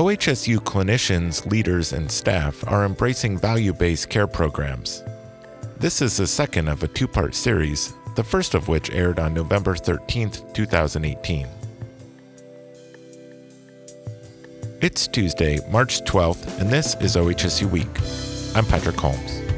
OHSU clinicians, leaders, and staff are embracing value based care programs. This is the second of a two part series, the first of which aired on November 13, 2018. It's Tuesday, March 12th, and this is OHSU Week. I'm Patrick Holmes.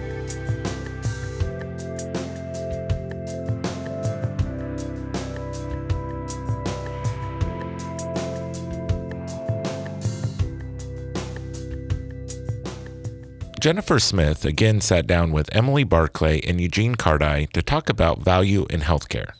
Jennifer Smith again sat down with Emily Barclay and Eugene Cardai to talk about value in healthcare.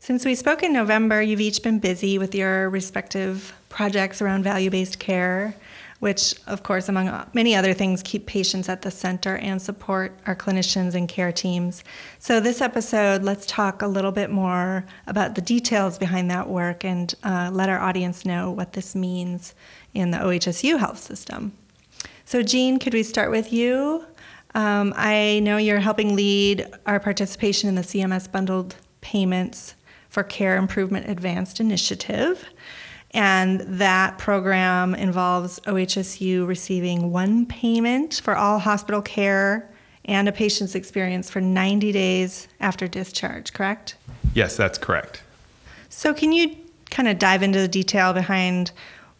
Since we spoke in November, you've each been busy with your respective projects around value based care, which, of course, among many other things, keep patients at the center and support our clinicians and care teams. So, this episode, let's talk a little bit more about the details behind that work and uh, let our audience know what this means in the OHSU health system. So, Jean, could we start with you? Um, I know you're helping lead our participation in the CMS bundled payments for Care Improvement Advanced Initiative. And that program involves OHSU receiving one payment for all hospital care and a patient's experience for 90 days after discharge, correct? Yes, that's correct. So, can you kind of dive into the detail behind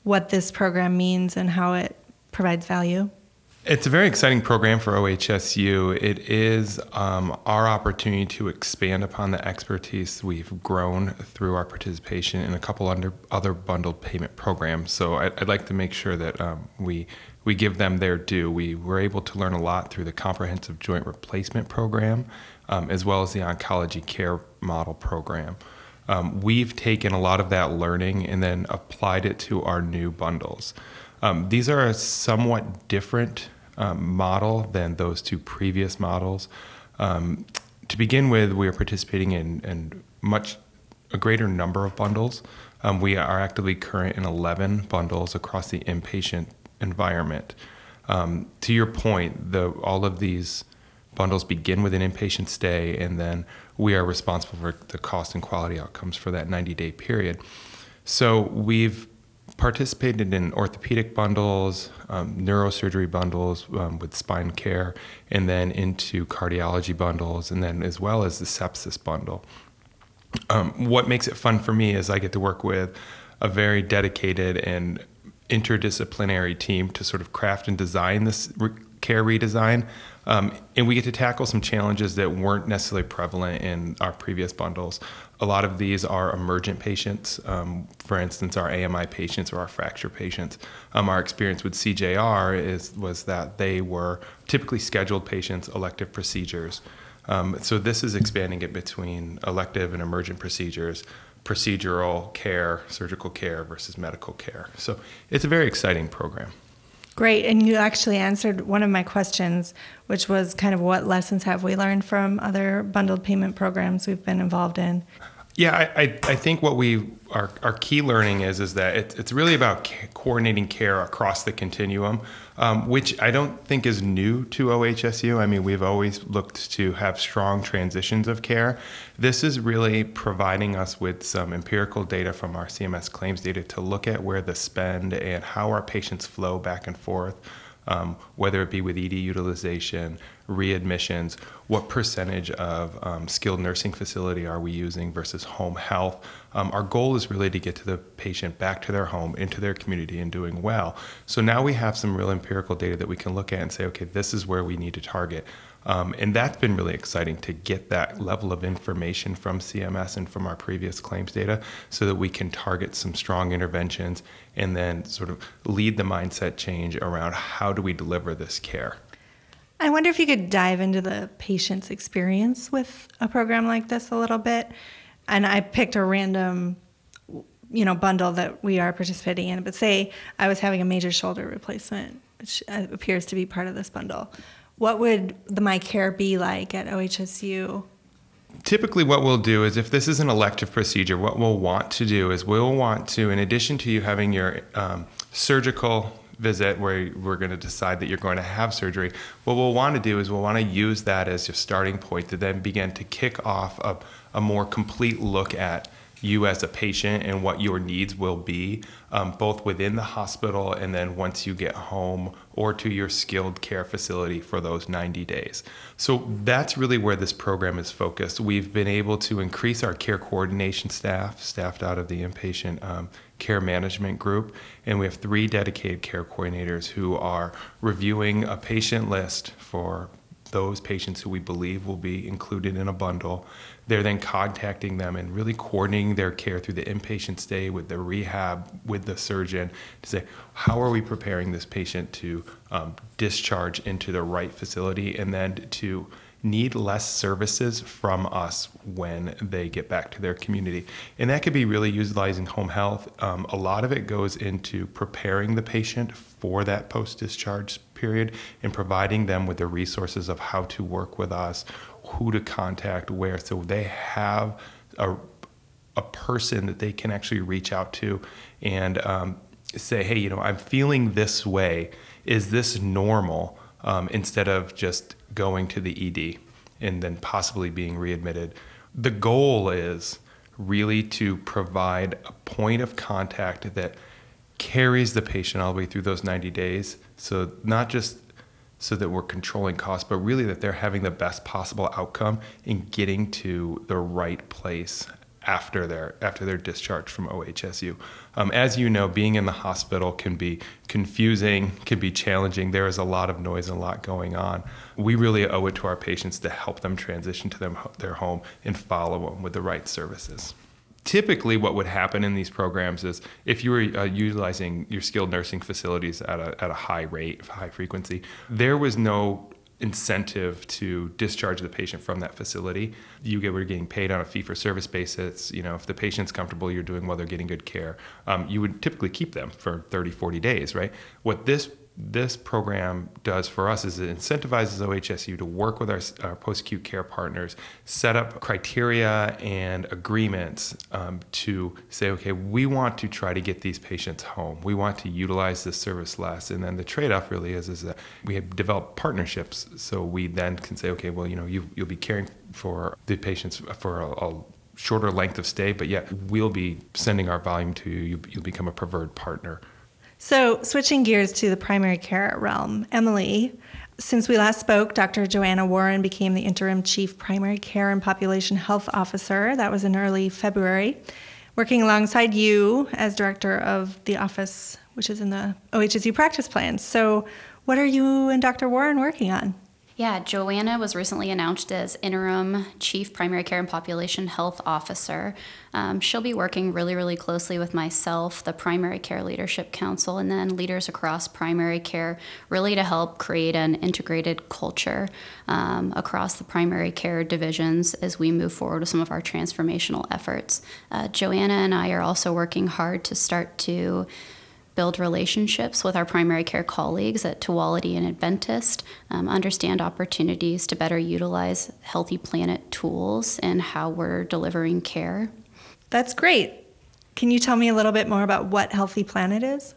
what this program means and how it provides value? It's a very exciting program for OHSU. It is um, our opportunity to expand upon the expertise we've grown through our participation in a couple under, other bundled payment programs. So I'd, I'd like to make sure that um, we we give them their due. We were able to learn a lot through the Comprehensive Joint Replacement Program, um, as well as the Oncology Care Model Program. Um, we've taken a lot of that learning and then applied it to our new bundles. Um, these are a somewhat different um, model than those two previous models. Um, to begin with, we are participating in, in much a greater number of bundles. Um, we are actively current in 11 bundles across the inpatient environment. Um, to your point, the, all of these bundles begin with an inpatient stay, and then we are responsible for the cost and quality outcomes for that 90 day period. So we've participated in orthopedic bundles, um, neurosurgery bundles um, with spine care, and then into cardiology bundles, and then as well as the sepsis bundle. Um, what makes it fun for me is I get to work with a very dedicated and interdisciplinary team to sort of craft and design this re- care redesign. Um, and we get to tackle some challenges that weren't necessarily prevalent in our previous bundles. A lot of these are emergent patients. Um, for instance, our AMI patients or our fracture patients. Um, our experience with CJR is was that they were typically scheduled patients, elective procedures. Um, so this is expanding it between elective and emergent procedures, procedural care, surgical care versus medical care. So it's a very exciting program. Great. And you actually answered one of my questions, which was kind of what lessons have we learned from other bundled payment programs we've been involved in? Yeah, I, I, I think what we our, our key learning is is that it, it's really about ca- coordinating care across the continuum, um, which I don't think is new to OHSU. I mean, we've always looked to have strong transitions of care. This is really providing us with some empirical data from our CMS claims data to look at where the spend and how our patients flow back and forth um, whether it be with ED utilization, readmissions, what percentage of um, skilled nursing facility are we using versus home health. Um, our goal is really to get to the patient back to their home, into their community, and doing well. So now we have some real empirical data that we can look at and say, okay, this is where we need to target. Um, and that's been really exciting to get that level of information from CMS and from our previous claims data so that we can target some strong interventions and then sort of lead the mindset change around how do we deliver this care. I wonder if you could dive into the patient's experience with a program like this a little bit. And I picked a random you know bundle that we are participating in but say i was having a major shoulder replacement which uh, appears to be part of this bundle what would the my care be like at OHSU? Typically, what we'll do is if this is an elective procedure, what we'll want to do is we'll want to, in addition to you having your um, surgical visit where we're going to decide that you're going to have surgery, what we'll want to do is we'll want to use that as your starting point to then begin to kick off a, a more complete look at you as a patient and what your needs will be, um, both within the hospital and then once you get home or to your skilled care facility for those 90 days. So that's really where this program is focused. We've been able to increase our care coordination staff, staffed out of the inpatient um, care management group, and we have three dedicated care coordinators who are reviewing a patient list for those patients who we believe will be included in a bundle. They're then contacting them and really coordinating their care through the inpatient stay with the rehab with the surgeon to say, how are we preparing this patient to um, discharge into the right facility and then to need less services from us when they get back to their community. And that could be really utilizing home health. Um, a lot of it goes into preparing the patient for that post discharge period and providing them with the resources of how to work with us, who to contact, where, so they have a, a person that they can actually reach out to and um, say, hey, you know, I'm feeling this way. Is this normal? Um, instead of just going to the ED and then possibly being readmitted. The goal is really to provide a point of contact that carries the patient all the way through those 90 days. So, not just so that we're controlling costs, but really that they're having the best possible outcome in getting to the right place after their after their discharge from OHSU. Um, as you know, being in the hospital can be confusing, can be challenging. There is a lot of noise and a lot going on. We really owe it to our patients to help them transition to them, their home and follow them with the right services. Typically, what would happen in these programs is if you were uh, utilizing your skilled nursing facilities at a, at a high rate, high frequency, there was no incentive to discharge the patient from that facility. You get, we're getting paid on a fee for service basis. You know, if the patient's comfortable, you're doing well, they're getting good care. Um, you would typically keep them for 30, 40 days, right? What this this program does for us is it incentivizes OHSU to work with our, our post acute care partners, set up criteria and agreements um, to say, okay, we want to try to get these patients home. We want to utilize this service less. And then the trade off really is, is that we have developed partnerships. So we then can say, okay, well, you know, you, you'll be caring for the patients for a, a shorter length of stay, but yet we'll be sending our volume to you. You'll become a preferred partner. So, switching gears to the primary care realm, Emily, since we last spoke, Dr. Joanna Warren became the interim chief primary care and population health officer. That was in early February, working alongside you as director of the office, which is in the OHSU practice plans. So, what are you and Dr. Warren working on? Yeah, Joanna was recently announced as interim chief primary care and population health officer. Um, she'll be working really, really closely with myself, the Primary Care Leadership Council, and then leaders across primary care, really to help create an integrated culture um, across the primary care divisions as we move forward with some of our transformational efforts. Uh, Joanna and I are also working hard to start to build relationships with our primary care colleagues at Tuality and Adventist, um, understand opportunities to better utilize Healthy Planet tools and how we're delivering care. That's great. Can you tell me a little bit more about what Healthy Planet is?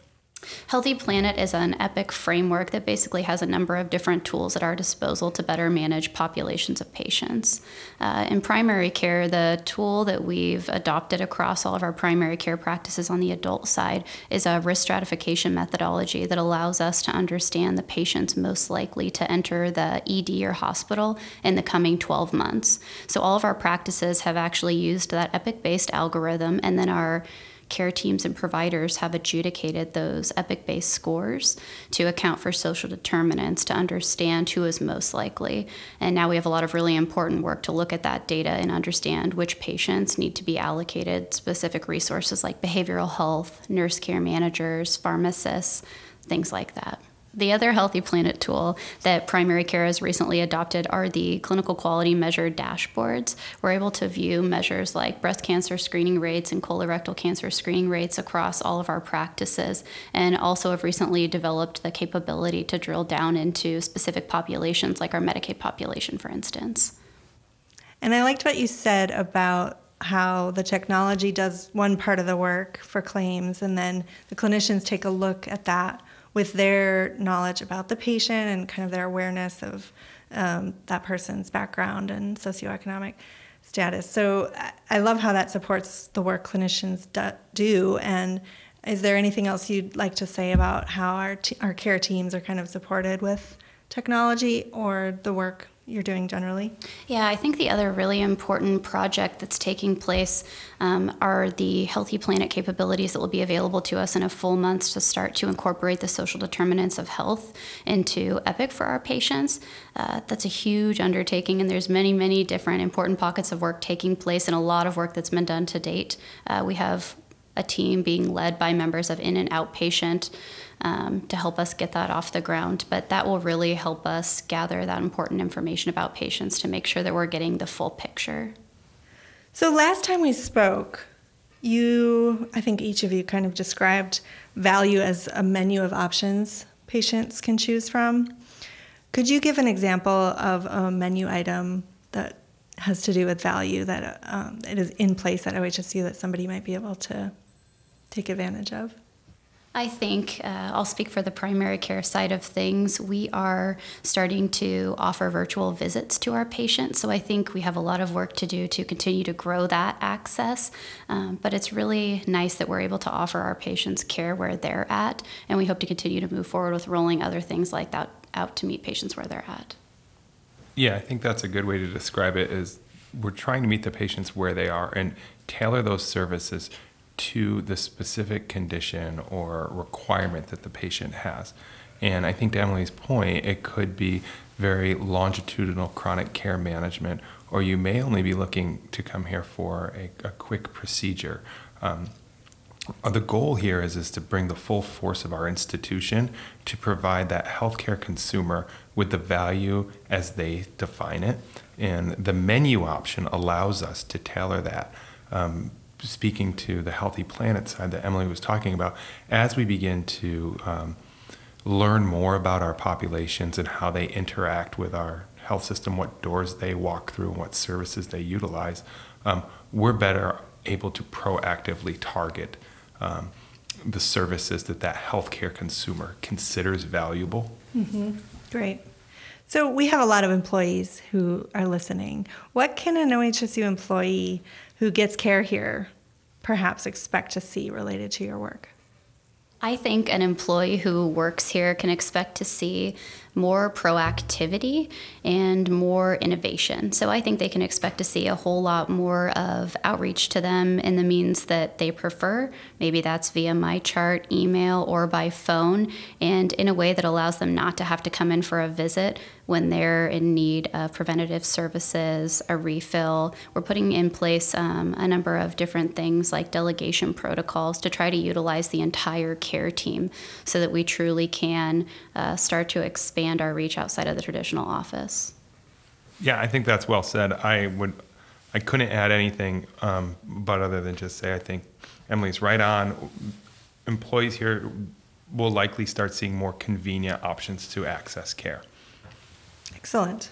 Healthy Planet is an EPIC framework that basically has a number of different tools at our disposal to better manage populations of patients. Uh, in primary care, the tool that we've adopted across all of our primary care practices on the adult side is a risk stratification methodology that allows us to understand the patients most likely to enter the ED or hospital in the coming 12 months. So all of our practices have actually used that EPIC based algorithm, and then our care teams and providers have adjudicated those Epic based scores to account for social determinants to understand who is most likely. And now we have a lot of really important work to look at that data and understand which patients need to be allocated specific resources like behavioral health, nurse care managers, pharmacists, things like that. The other Healthy Planet tool that primary care has recently adopted are the clinical quality measure dashboards. We're able to view measures like breast cancer screening rates and colorectal cancer screening rates across all of our practices, and also have recently developed the capability to drill down into specific populations, like our Medicaid population, for instance. And I liked what you said about how the technology does one part of the work for claims, and then the clinicians take a look at that with their knowledge about the patient and kind of their awareness of um, that person's background and socioeconomic status. So I love how that supports the work clinicians do. And is there anything else you'd like to say about how our, our care teams are kind of supported with technology or the work you're doing generally? Yeah, I think the other really important project that's taking place um, are the Healthy Planet capabilities that will be available to us in a full month to start to incorporate the social determinants of health into Epic for our patients. Uh, that's a huge undertaking, and there's many, many different important pockets of work taking place, and a lot of work that's been done to date. Uh, we have a team being led by members of in and outpatient um, to help us get that off the ground. But that will really help us gather that important information about patients to make sure that we're getting the full picture. So, last time we spoke, you, I think each of you kind of described value as a menu of options patients can choose from. Could you give an example of a menu item that has to do with value that um, it is in place at OHSU that somebody might be able to take advantage of? I think uh, I'll speak for the primary care side of things. We are starting to offer virtual visits to our patients, so I think we have a lot of work to do to continue to grow that access. Um, but it's really nice that we're able to offer our patients care where they're at, and we hope to continue to move forward with rolling other things like that out to meet patients where they're at. Yeah, I think that's a good way to describe it is we're trying to meet the patients where they are and tailor those services to the specific condition or requirement that the patient has. And I think to Emily's point, it could be very longitudinal chronic care management, or you may only be looking to come here for a, a quick procedure. Um, the goal here is, is to bring the full force of our institution to provide that healthcare consumer with the value as they define it. And the menu option allows us to tailor that. Um, speaking to the Healthy Planet side that Emily was talking about, as we begin to um, learn more about our populations and how they interact with our health system, what doors they walk through, and what services they utilize, um, we're better able to proactively target um, the services that that healthcare consumer considers valuable. Mm-hmm. Great. So we have a lot of employees who are listening. What can an OHSU employee who gets care here perhaps expect to see related to your work? I think an employee who works here can expect to see more proactivity and more innovation. So I think they can expect to see a whole lot more of outreach to them in the means that they prefer. Maybe that's via MyChart, email, or by phone, and in a way that allows them not to have to come in for a visit when they're in need of preventative services, a refill. We're putting in place um, a number of different things like delegation protocols to try to utilize the entire care team so that we truly can uh, start to expand expand our reach outside of the traditional office. Yeah, I think that's well said. I would, I couldn't add anything, um, but other than just say I think Emily's right on. Employees here will likely start seeing more convenient options to access care. Excellent.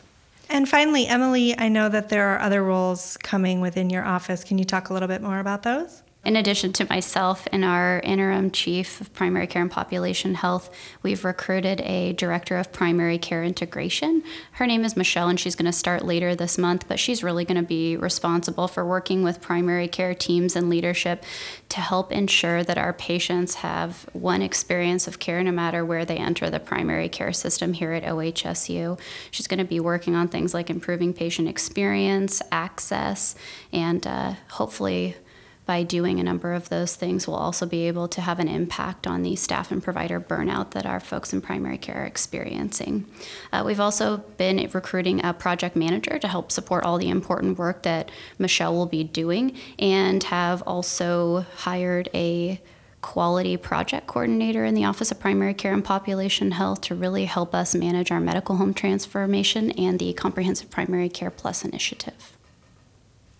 And finally, Emily, I know that there are other roles coming within your office. Can you talk a little bit more about those? In addition to myself and our interim chief of primary care and population health, we've recruited a director of primary care integration. Her name is Michelle, and she's going to start later this month, but she's really going to be responsible for working with primary care teams and leadership to help ensure that our patients have one experience of care no matter where they enter the primary care system here at OHSU. She's going to be working on things like improving patient experience, access, and uh, hopefully by doing a number of those things, we'll also be able to have an impact on the staff and provider burnout that our folks in primary care are experiencing. Uh, we've also been recruiting a project manager to help support all the important work that Michelle will be doing, and have also hired a quality project coordinator in the Office of Primary Care and Population Health to really help us manage our medical home transformation and the Comprehensive Primary Care Plus initiative.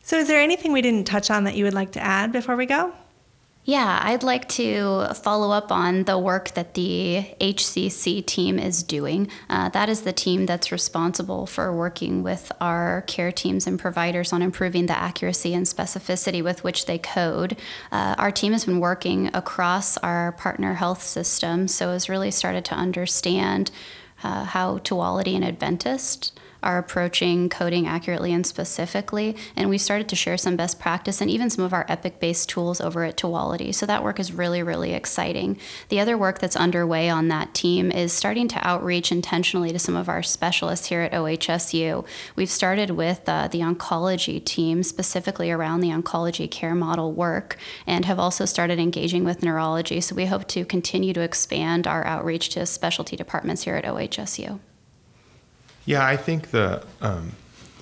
So, is there anything we didn't touch on that you would like to add before we go? Yeah, I'd like to follow up on the work that the HCC team is doing. Uh, that is the team that's responsible for working with our care teams and providers on improving the accuracy and specificity with which they code. Uh, our team has been working across our partner health system, so has really started to understand uh, how Tuality and Adventist are approaching coding accurately and specifically. And we started to share some best practice and even some of our Epic based tools over at Tuality. So that work is really, really exciting. The other work that's underway on that team is starting to outreach intentionally to some of our specialists here at OHSU. We've started with uh, the oncology team, specifically around the oncology care model work, and have also started engaging with neurology. So we hope to continue to expand our outreach to specialty departments here at OHSU. Yeah, I think the um,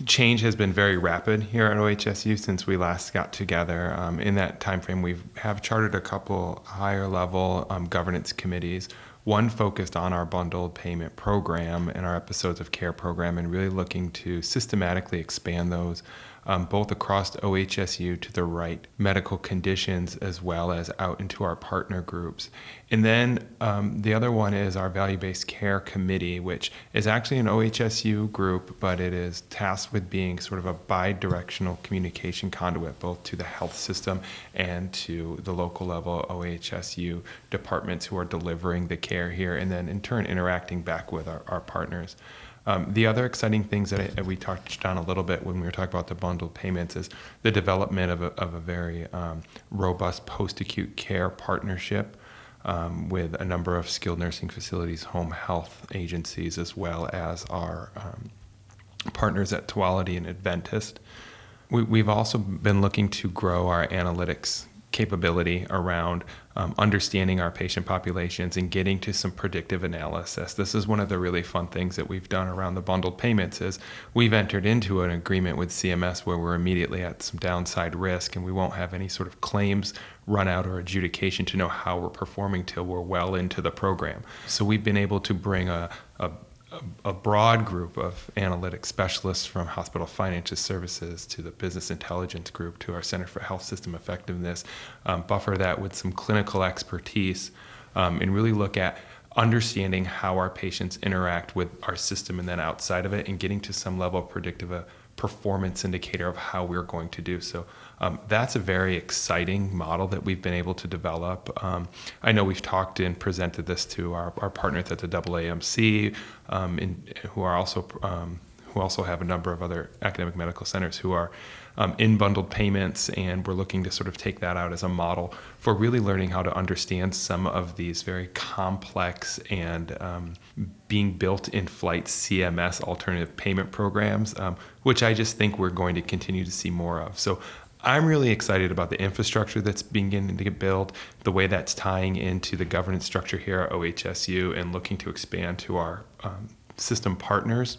change has been very rapid here at OHSU since we last got together. Um, in that time frame, we have chartered a couple higher level um, governance committees. One focused on our bundled payment program and our episodes of care program, and really looking to systematically expand those um, both across OHSU to the right medical conditions as well as out into our partner groups. And then um, the other one is our value based care committee, which is actually an OHSU group, but it is tasked with being sort of a bi directional communication conduit both to the health system and to the local level OHSU departments who are delivering the care here, and then in turn interacting back with our, our partners. Um, the other exciting things that, I, we touched on a little bit when we were talking about the bundled payments is the development of a, of a very um, robust post acute care partnership um, with a number of skilled nursing facilities, home health agencies, as well as our um, partners at Tuality and Adventist. We, we've also been looking to grow our analytics capability around um, understanding our patient populations and getting to some predictive analysis. This is one of the really fun things that we've done around the bundled payments is we've entered into an agreement with CMS where we're immediately at some downside risk and we won't have any sort of claims run out or adjudication to know how we're performing till we're well into the program. So we've been able to bring a, a a, broad group of analytic specialists from hospital financial services to the business intelligence group to our Center for Health System Effectiveness, um, buffer that with some clinical expertise, um, and really look at understanding how our patients interact with our system and then outside of it, and getting to some level of predictive uh, performance indicator of how we're going to do. So um, that's a very exciting model that we've been able to develop. Um, I know we've talked and presented this to our, our partners at the AAMC, um, in, who are also um, who also have a number of other academic medical centers who are um, in bundled payments, and we're looking to sort of take that out as a model for really learning how to understand some of these very complex and um, being built in flight CMS alternative payment programs, um, which I just think we're going to continue to see more of. So I'm really excited about the infrastructure that's beginning to get built, the way that's tying into the governance structure here at OHSU, and looking to expand to our um, system partners.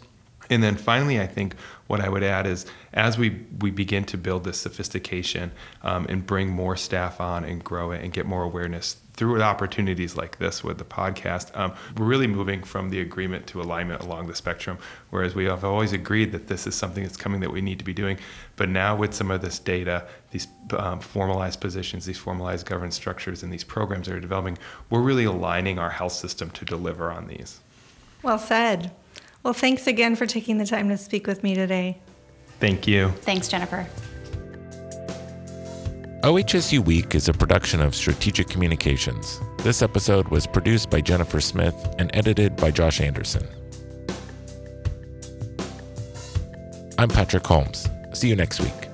And then finally, I think what I would add is as we, we begin to build this sophistication um, and bring more staff on and grow it and get more awareness through opportunities like this with the podcast, um, we're really moving from the agreement to alignment along the spectrum. Whereas we have always agreed that this is something that's coming that we need to be doing. But now, with some of this data, these um, formalized positions, these formalized governance structures, and these programs that are developing, we're really aligning our health system to deliver on these. Well said. Well, thanks again for taking the time to speak with me today. Thank you. Thanks, Jennifer. OHSU Week is a production of Strategic Communications. This episode was produced by Jennifer Smith and edited by Josh Anderson. I'm Patrick Holmes. See you next week.